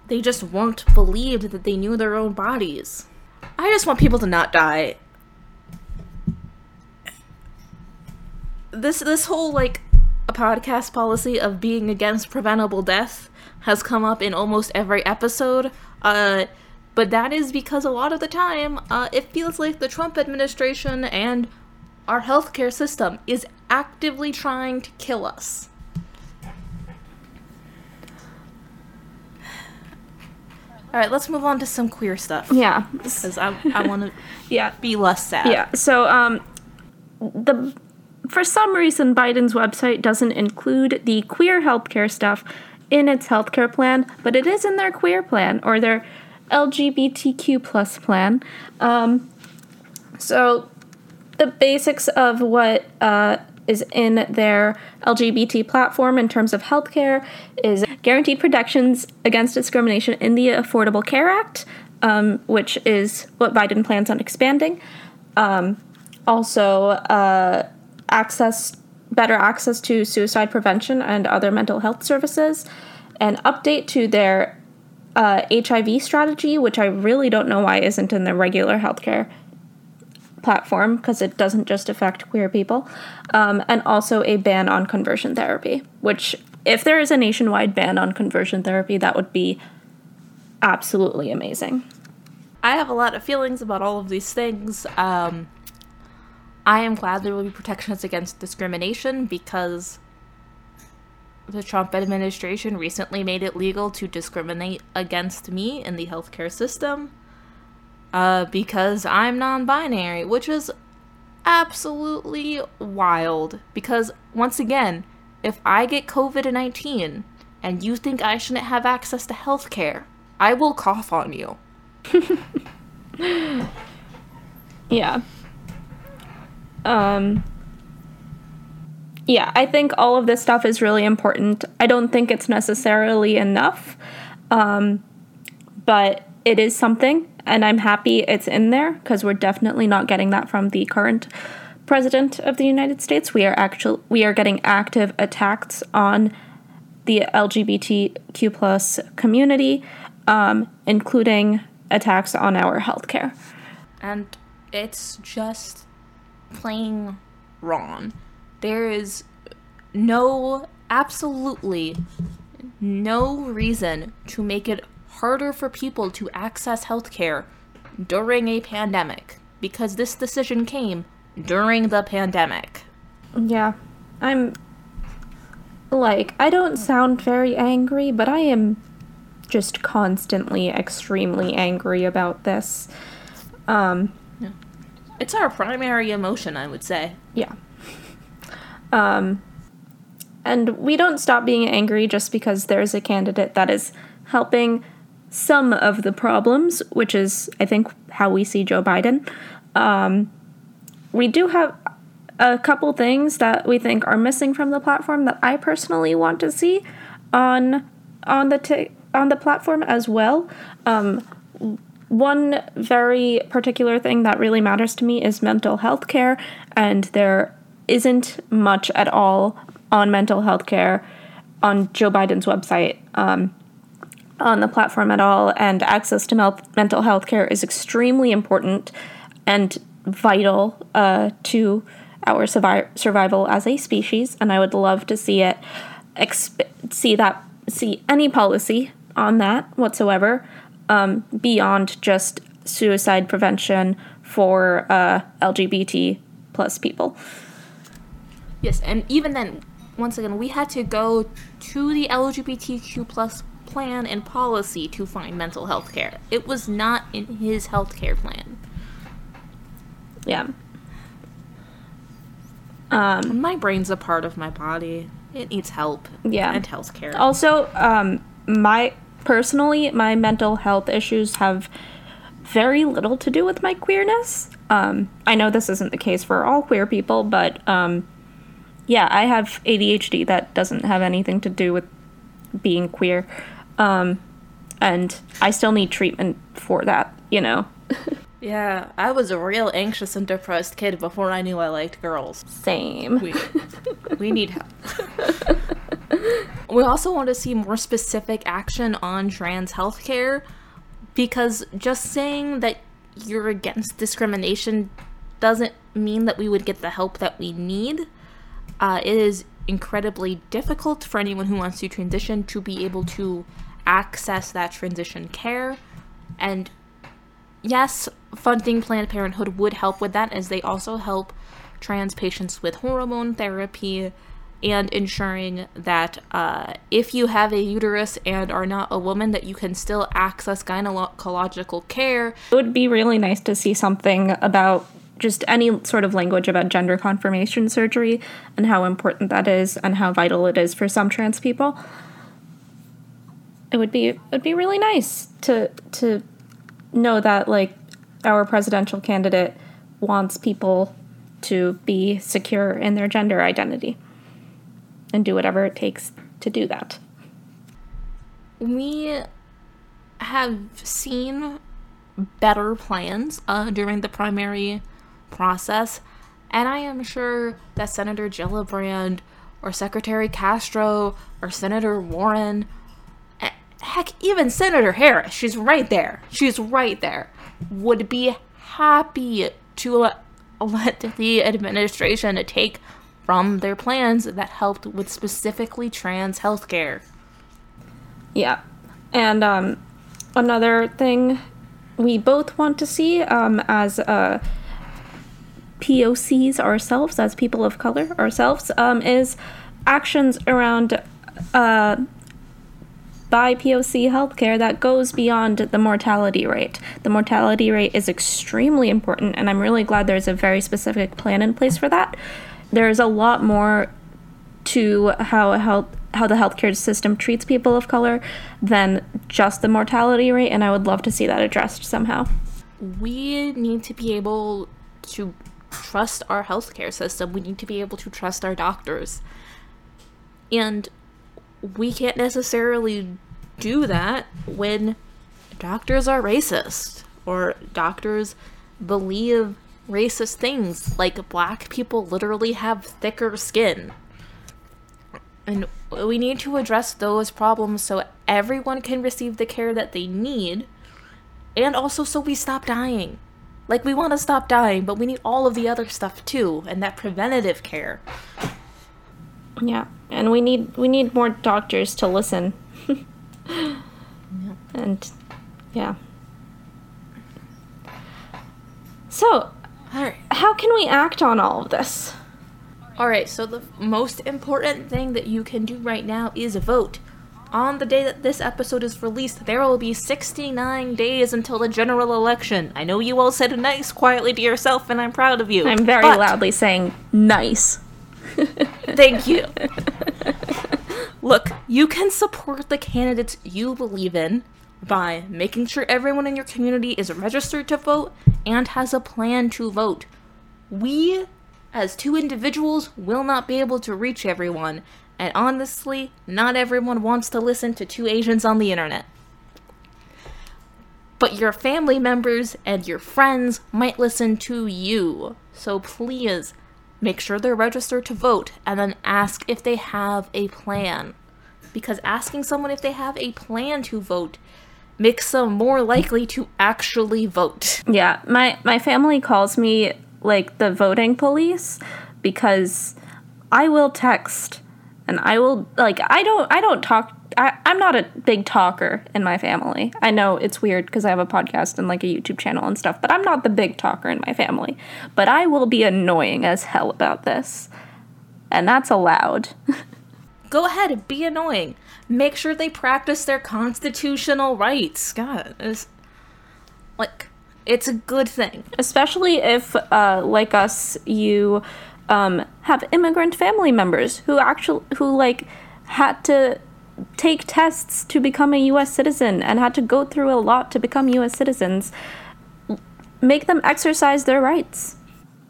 Speaker 1: they just weren't believed that they knew their own bodies. I just want people to not die. This this whole like a podcast policy of being against preventable death has come up in almost every episode. Uh but that is because a lot of the time, uh, it feels like the Trump administration and our healthcare system is actively trying to kill us. All right, let's move on to some queer stuff
Speaker 2: Yeah.
Speaker 1: because I, I want to
Speaker 2: Yeah.
Speaker 1: be less sad.
Speaker 2: Yeah. So um the for some reason Biden's website doesn't include the queer healthcare stuff in its healthcare plan, but it is in their queer plan or their LGBTQ plus plan. Um, so the basics of what uh, is in their LGBT platform in terms of healthcare is guaranteed protections against discrimination in the Affordable Care Act, um, which is what Biden plans on expanding. Um, also, uh, access, better access to suicide prevention and other mental health services, an update to their uh, HIV strategy, which I really don't know why isn't in the regular healthcare platform because it doesn't just affect queer people, um, and also a ban on conversion therapy. Which, if there is a nationwide ban on conversion therapy, that would be absolutely amazing.
Speaker 1: I have a lot of feelings about all of these things. Um, I am glad there will be protections against discrimination because the Trump administration recently made it legal to discriminate against me in the healthcare system uh, because I'm non binary, which is absolutely wild. Because, once again, if I get COVID 19 and you think I shouldn't have access to healthcare, I will cough on you.
Speaker 2: Yeah. Um Yeah, I think all of this stuff is really important. I don't think it's necessarily enough. Um but it is something and I'm happy it's in there because we're definitely not getting that from the current president of the United States. We are actual we are getting active attacks on the LGBTQ plus community, um, including attacks on our healthcare.
Speaker 1: and it's just plain wrong. There is no, absolutely no reason to make it harder for people to access healthcare during a pandemic because this decision came during the pandemic.
Speaker 2: Yeah, I'm like, I don't sound very angry, but I am just constantly extremely angry about this. Um,
Speaker 1: It's our primary emotion, I would say.
Speaker 2: yeah. Um, and we don't stop being angry just because there's a candidate that is helping some of the problems, which is, I think, how we see Joe Biden. Um, we do have a couple things that we think are missing from the platform that I personally want to see on on the t- on the platform as well. Um, one very particular thing that really matters to me is mental health care, and there isn't much at all on mental health care on Joe Biden's website. Um, on the platform at all, and access to mel- mental health care is extremely important and vital uh, to our survi- survival as a species. And I would love to see it, exp- see that, see any policy on that whatsoever, um, beyond just suicide prevention for uh, LGBT plus people.
Speaker 1: Yes, and even then, once again, we had to go to the LGBTQ plus plan and policy to find mental health care. It was not in his health care plan.
Speaker 2: Yeah. Um,
Speaker 1: My brain's a part of my body. It needs help.
Speaker 2: Yeah.
Speaker 1: And health care.
Speaker 2: also, um, my personally, my mental health issues have very little to do with my queerness. Um, I know this isn't the case for all queer people, but um, yeah, I have ADHD that doesn't have anything to do with being queer. Um, and I still need treatment for that, you know?
Speaker 1: Yeah, I was a real anxious and depressed kid before I knew I liked girls.
Speaker 2: Same.
Speaker 1: We, we need help. we also want to see more specific action on trans healthcare because just saying that you're against discrimination doesn't mean that we would get the help that we need. Uh, it is incredibly difficult for anyone who wants to transition to be able to access that transition care. And yes, funding Planned Parenthood would help with that, as they also help trans patients with hormone therapy and ensuring that uh, if you have a uterus and are not a woman, that you can still access gynecological care.
Speaker 2: It would be really nice to see something about just any sort of language about gender confirmation surgery and how important that is and how vital it is for some trans people. It would be it'd be really nice to to know that like our presidential candidate wants people to be secure in their gender identity and do whatever it takes to do that.
Speaker 1: We have seen better plans uh, during the primary process, and I am sure that Senator Gillibrand or Secretary Castro or Senator Warren, heck, even Senator Harris, she's right there, she's right there, would be happy to let, let the administration take from their plans that helped with specifically trans healthcare.
Speaker 2: Yeah. And um, another thing we both want to see um, as uh, POCs ourselves, as people of color ourselves, um, is actions around uh, by POC healthcare that goes beyond the mortality rate. The mortality rate is extremely important, and I'm really glad there's a very specific plan in place for that. There's a lot more to how health how the healthcare system treats people of color than just the mortality rate, and I would love to see that addressed somehow.
Speaker 1: We need to be able to trust our healthcare system. We need to be able to trust our doctors. And we can't necessarily do that when doctors are racist or doctors believe racist things like black people literally have thicker skin. And we need to address those problems so everyone can receive the care that they need and also so we stop dying. Like we want to stop dying, but we need all of the other stuff too and that preventative care.
Speaker 2: Yeah, and we need we need more doctors to listen.
Speaker 1: Yeah.
Speaker 2: And yeah. So,
Speaker 1: right.
Speaker 2: how can we act on all of this?
Speaker 1: All right, so the most important thing that you can do right now is vote. On the day that this episode is released, there will be 69 days until the general election. I know you all said nice quietly to yourself, and I'm proud of you.
Speaker 2: I'm very loudly saying nice.
Speaker 1: Thank you. Look, you can support the candidates you believe in by making sure everyone in your community is registered to vote and has a plan to vote. We, as two individuals, will not be able to reach everyone, and honestly, not everyone wants to listen to two Asians on the internet. But your family members and your friends might listen to you, so please make sure they're registered to vote and then ask if they have a plan. Because asking someone if they have a plan to vote makes them more likely to actually vote.
Speaker 2: Yeah, my my family calls me like the voting police because I will text and I will like I don't I don't talk I, I'm not a big talker in my family. I know it's weird because I have a podcast and like a YouTube channel and stuff, but I'm not the big talker in my family. But I will be annoying as hell about this. And that's allowed.
Speaker 1: Go ahead, and be annoying. Make sure they practice their constitutional rights. God, it's like it's a good thing.
Speaker 2: Especially if, uh, like us, you um, have immigrant family members who actually who like had to take tests to become a U.S. citizen and had to go through a lot to become U.S. citizens. Make them exercise their rights.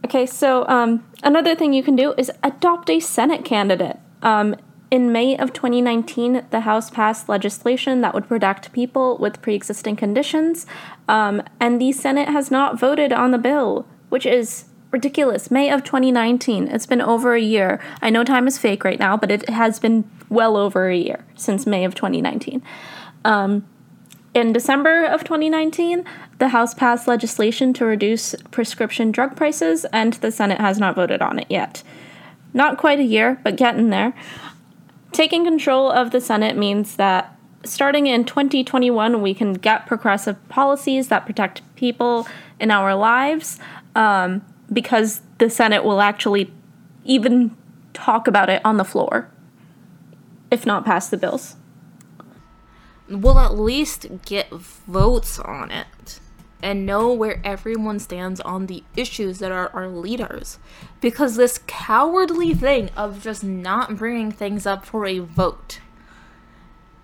Speaker 2: Okay, so um, another thing you can do is adopt a Senate candidate. Um, in May of 2019, the House passed legislation that would protect people with pre existing conditions, um, and the Senate has not voted on the bill, which is ridiculous. May of 2019. It's been over a year. I know time is fake right now, but it has been well over a year since May of 2019. Um, in December of 2019, the House passed legislation to reduce prescription drug prices, and the Senate has not voted on it yet. Not quite a year, but getting there. Taking control of the Senate means that starting in 2021, we can get progressive policies that protect people in our lives um, because the Senate will actually even talk about it on the floor, if not pass the bills.
Speaker 1: We'll at least get votes on it and know where everyone stands on the issues that are our leaders. Because this cowardly thing of just not bringing things up for a vote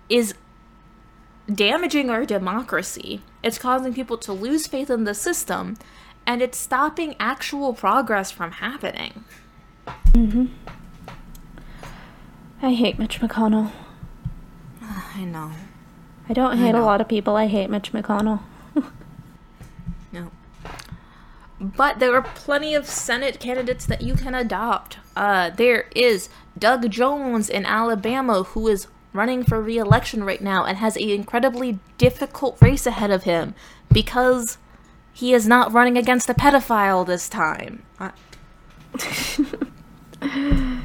Speaker 1: is damaging our democracy. It's causing people to lose faith in the system, and it's stopping actual progress from happening.
Speaker 2: Mm-hmm. I hate Mitch McConnell.
Speaker 1: I know.
Speaker 2: I don't hate I a lot of people. I hate Mitch McConnell.
Speaker 1: no. But there are plenty of Senate candidates that you can adopt. Uh, there is Doug Jones in Alabama who is running for re-election right now and has an incredibly difficult race ahead of him because he is not running against a pedophile this time. and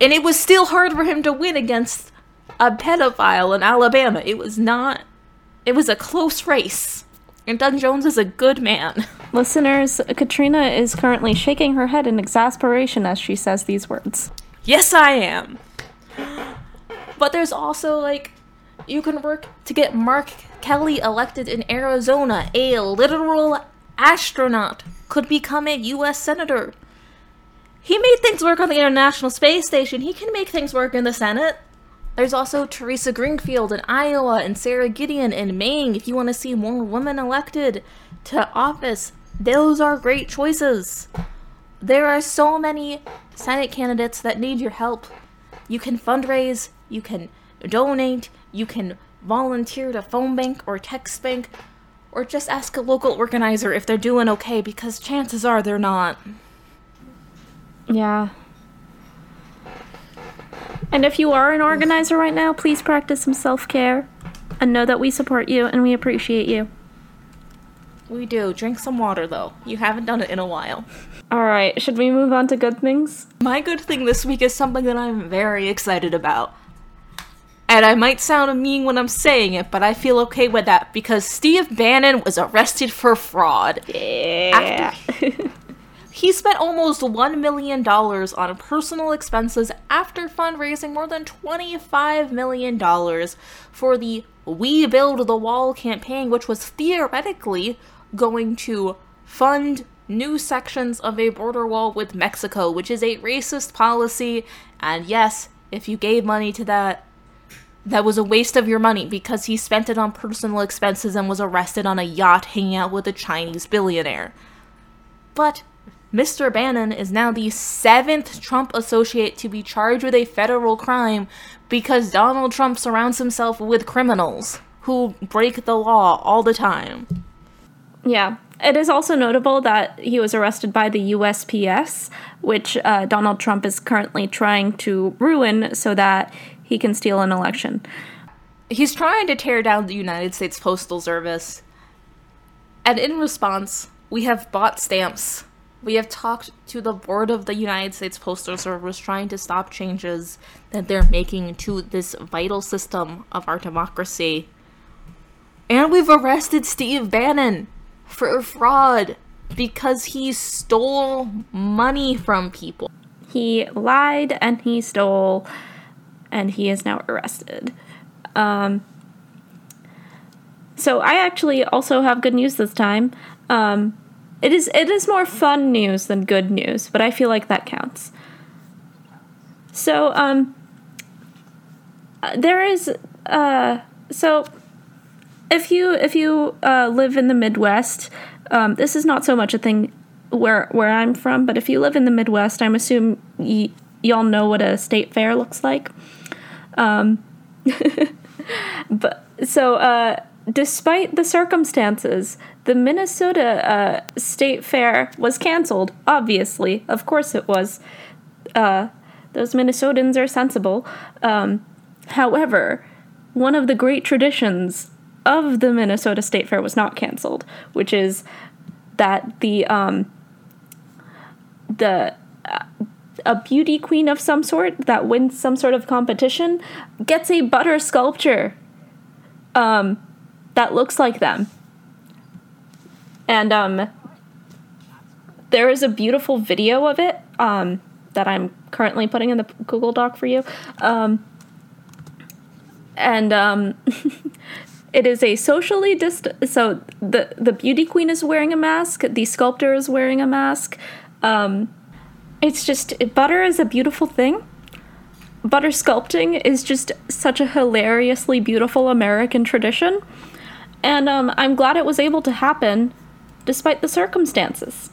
Speaker 1: it was still hard for him to win against a pedophile in Alabama. It was not. It was a close race. And Doug Jones is a good man.
Speaker 2: Listeners, Katrina is currently shaking her head in exasperation as she says these words.
Speaker 1: Yes, I am. But there's also, like, you can work to get Mark Kelly elected in Arizona. A literal astronaut could become a U.S. Senator. He made things work on the International Space Station. He can make things work in the Senate. There's also Theresa Greenfield in Iowa and Sara Gideon in Maine if you want to see more women elected to office. Those are great choices. There are so many Senate candidates that need your help. You can fundraise, you can donate, you can volunteer to phone bank or text bank, or just ask a local organizer if they're doing okay because chances are they're not.
Speaker 2: Yeah. And if you are an organizer right now, please practice some self care and know that we support you and we appreciate you.
Speaker 1: We do. Drink some water, though. You haven't done it in a while.
Speaker 2: All right, should we move on to good things?
Speaker 1: My good thing this week is something that I'm very excited about. And I might sound mean when I'm saying it, but I feel okay with that because Steve Bannon was arrested for fraud.
Speaker 2: Yeah.
Speaker 1: he spent almost $1 million on personal expenses after fundraising more than $25 million for the We Build the Wall campaign, which was theoretically going to fund new sections of a border wall with Mexico, which is a racist policy. And yes, if you gave money to that, that was a waste of your money because he spent it on personal expenses and was arrested on a yacht hanging out with a Chinese billionaire. But Mr. Bannon is now the seventh Trump associate to be charged with a federal crime because Donald Trump surrounds himself with criminals who break the law all the time.
Speaker 2: Yeah. It is also notable that he was arrested by the USPS, which uh, Donald Trump is currently trying to ruin so that he can steal an election.
Speaker 1: He's trying to tear down the United States Postal Service. And in response, we have bought stamps We have talked to the board of the United States Postal Service trying to stop changes that they're making to this vital system of our democracy. And we've arrested Steve Bannon for fraud because he stole money from people.
Speaker 2: He lied and he stole, and he is now arrested. Um, so I actually also have good news this time. Um, it is it is more fun news than good news, but I feel like that counts. So um, uh, there is uh, so if you if you uh, live in the Midwest, um, this is not so much a thing where where I'm from, but if you live in the Midwest, I'm assuming y- y'all know what a state fair looks like. Um, but so uh, despite the circumstances, the Minnesota uh, State Fair was canceled. Obviously, of course it was. Uh, those Minnesotans are sensible. Um, however, one of the great traditions of the Minnesota State Fair was not canceled, which is that the um, the uh, a beauty queen of some sort that wins some sort of competition gets a butter sculpture um, that looks like them. And um, there is a beautiful video of it um, that I'm currently putting in the Google Doc for you. Um, and um, it is a socially dist. So the the beauty queen is wearing a mask. The sculptor is wearing a mask. Um, it's just butter is a beautiful thing. Butter sculpting is just such a hilariously beautiful American tradition, and um, I'm glad it was able to happen, despite the circumstances.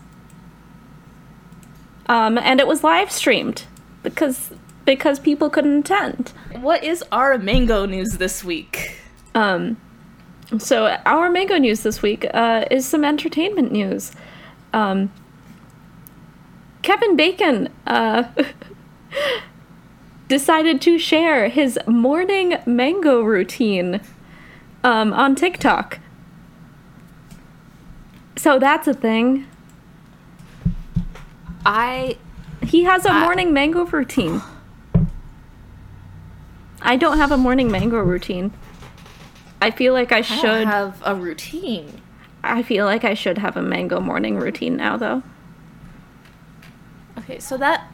Speaker 2: Um, and it was live streamed because because people couldn't attend.
Speaker 1: What is our mango news this week?
Speaker 2: Um, so our mango news this week uh, is some entertainment news. Um, Kevin Bacon uh, decided to share his morning mango routine um, on TikTok. So that's a thing.
Speaker 1: I
Speaker 2: He has a
Speaker 1: I-
Speaker 2: morning mango routine. I don't have a morning mango routine. I feel like I
Speaker 1: I
Speaker 2: should.
Speaker 1: don't have a routine.
Speaker 2: I feel like I should have a mango morning routine now, though.
Speaker 1: Okay, so that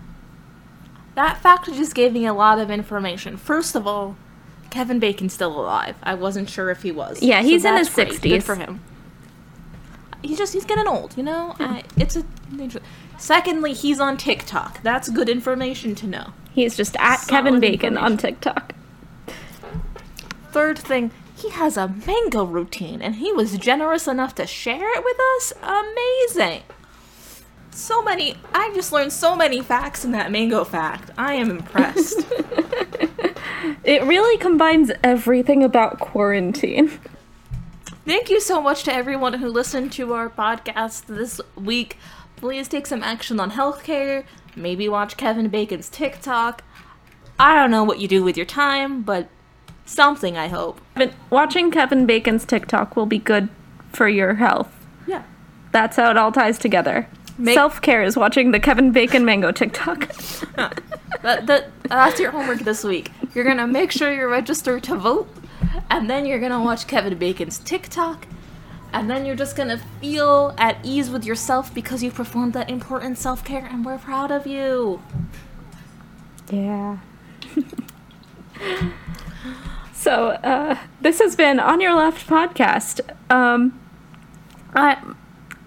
Speaker 1: that fact just gave me a lot of information. First of all, Kevin Bacon's still alive. I wasn't sure if he was.
Speaker 2: Yeah,
Speaker 1: So
Speaker 2: he's in his 60s.
Speaker 1: Good for him. He's just he's getting old, you know. I, it's a. Secondly, he's on TikTok. That's good information to know.
Speaker 2: He's just at
Speaker 1: Solid
Speaker 2: Kevin Bacon on. TikTok.
Speaker 1: Third thing, he has a mango routine, and he was generous enough to share it with us. Amazing. So many. I just learned so many facts in that mango fact. I am impressed.
Speaker 2: It really combines everything about quarantine.
Speaker 1: Thank you so much to everyone who listened to our podcast this week. Please take some action on healthcare. Maybe watch Kevin Bacon's TikTok. I don't know what you do with your time, but something, I hope.
Speaker 2: But watching Kevin Bacon's TikTok will be good for your health.
Speaker 1: Yeah.
Speaker 2: That's how it all ties together.
Speaker 1: Make-
Speaker 2: Self care is watching the Kevin Bacon Mango TikTok.
Speaker 1: That, that, that's your homework this week. You're gonna make sure you're registered to vote, and then you're gonna watch Kevin Bacon's TikTok, and then you're just gonna feel at ease with yourself because you performed that important self care, and we're proud of you.
Speaker 2: Yeah. so, uh, this has been On Your Left podcast. Um, I,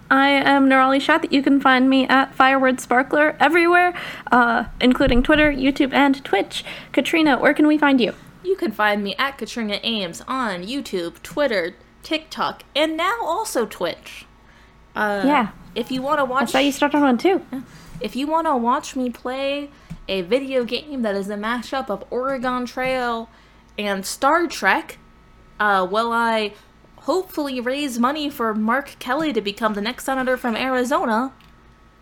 Speaker 2: I am Nirali Sheth. That you can find me at Fireword Sparkler everywhere, uh, including Twitter, YouTube, and Twitch. Katrina, where can we find you?
Speaker 1: You can find me at Katrina Eames on YouTube, Twitter, TikTok, and now also Twitch. Uh,
Speaker 2: Yeah.
Speaker 1: If you want to
Speaker 2: I
Speaker 1: watch,
Speaker 2: saw you started one too.
Speaker 1: if you want to watch me play a video game that is a mashup of Oregon Trail and Star Trek, uh, while I hopefully raise money for Mark Kelly to become the next senator from Arizona,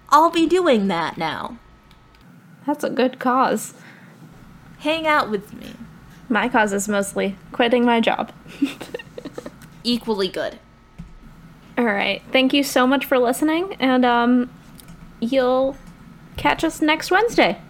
Speaker 1: I'll be doing that now.
Speaker 2: That's a good cause.
Speaker 1: Hang out with me.
Speaker 2: My cause is mostly quitting my job.
Speaker 1: Equally good.
Speaker 2: All right. Thank you so much for listening. And um, you'll catch us next Wednesday.